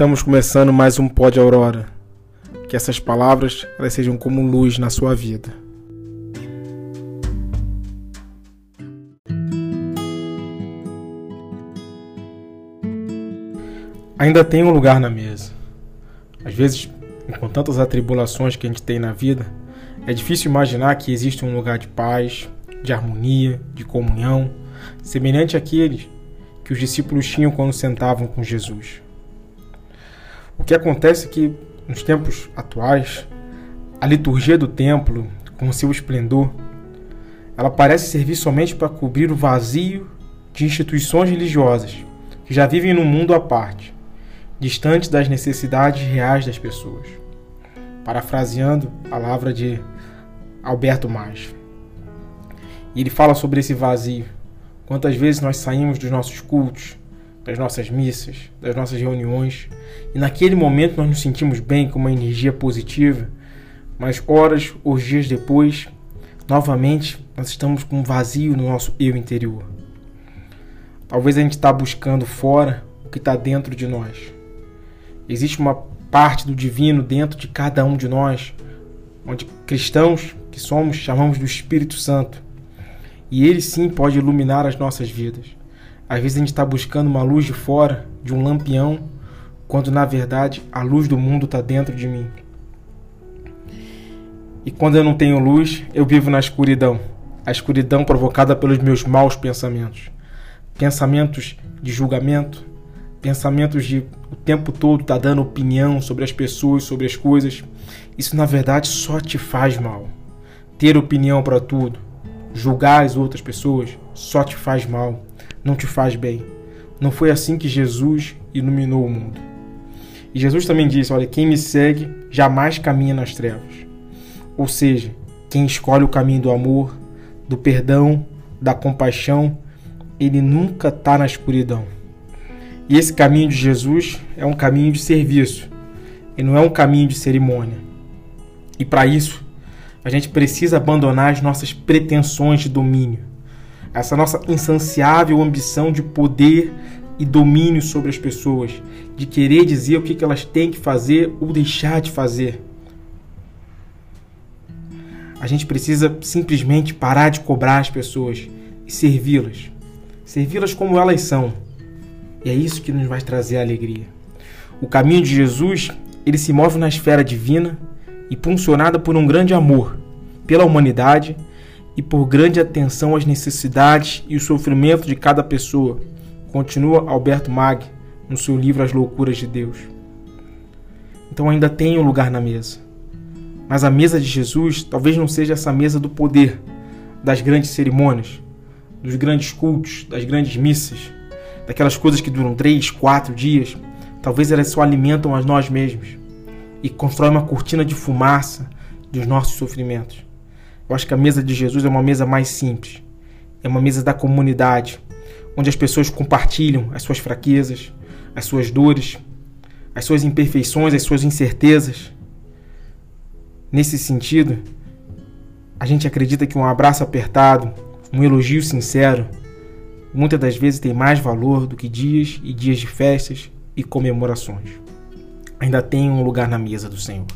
Estamos começando mais um Pod Aurora. Que essas palavras elas sejam como luz na sua vida. Ainda tem um lugar na mesa. Às vezes, com tantas atribulações que a gente tem na vida, é difícil imaginar que existe um lugar de paz, de harmonia, de comunhão, semelhante àquele que os discípulos tinham quando sentavam com Jesus. O que acontece é que, nos tempos atuais, a liturgia do templo, com seu esplendor, ela parece servir somente para cobrir o vazio de instituições religiosas que já vivem num mundo à parte, distante das necessidades reais das pessoas. Parafraseando a palavra de Alberto Maggi. E ele fala sobre esse vazio. Quantas vezes nós saímos dos nossos cultos, das nossas missas, das nossas reuniões, e naquele momento nós nos sentimos bem com uma energia positiva, mas horas ou dias depois, novamente nós estamos com um vazio no nosso eu interior. Talvez a gente está buscando fora o que está dentro de nós. Existe uma parte do divino dentro de cada um de nós, onde cristãos que somos chamamos do Espírito Santo. E ele sim pode iluminar as nossas vidas. Às vezes a gente está buscando uma luz de fora, de um lampião, quando na verdade a luz do mundo está dentro de mim. E quando eu não tenho luz, eu vivo na escuridão a escuridão provocada pelos meus maus pensamentos. Pensamentos de julgamento, pensamentos de o tempo todo tá dando opinião sobre as pessoas, sobre as coisas. Isso na verdade só te faz mal. Ter opinião para tudo, julgar as outras pessoas, só te faz mal não te faz bem. Não foi assim que Jesus iluminou o mundo. E Jesus também disse: Olha, quem me segue jamais caminha nas trevas. Ou seja, quem escolhe o caminho do amor, do perdão, da compaixão, ele nunca está na escuridão. E esse caminho de Jesus é um caminho de serviço, e não é um caminho de cerimônia. E para isso, a gente precisa abandonar as nossas pretensões de domínio essa nossa insaciável ambição de poder e domínio sobre as pessoas, de querer dizer o que elas têm que fazer ou deixar de fazer. A gente precisa simplesmente parar de cobrar as pessoas e servi-las. Servi-las como elas são. E é isso que nos vai trazer a alegria. O caminho de Jesus, ele se move na esfera divina e funcionada por um grande amor pela humanidade e por grande atenção às necessidades e o sofrimento de cada pessoa, continua Alberto Mag no seu livro As Loucuras de Deus. Então ainda tem um lugar na mesa. Mas a mesa de Jesus talvez não seja essa mesa do poder, das grandes cerimônias, dos grandes cultos, das grandes missas, daquelas coisas que duram três, quatro dias. Talvez elas só alimentam a nós mesmos e constroem uma cortina de fumaça dos nossos sofrimentos. Eu acho que a mesa de Jesus é uma mesa mais simples. É uma mesa da comunidade, onde as pessoas compartilham as suas fraquezas, as suas dores, as suas imperfeições, as suas incertezas. Nesse sentido, a gente acredita que um abraço apertado, um elogio sincero, muitas das vezes tem mais valor do que dias e dias de festas e comemorações. Ainda tem um lugar na mesa do Senhor.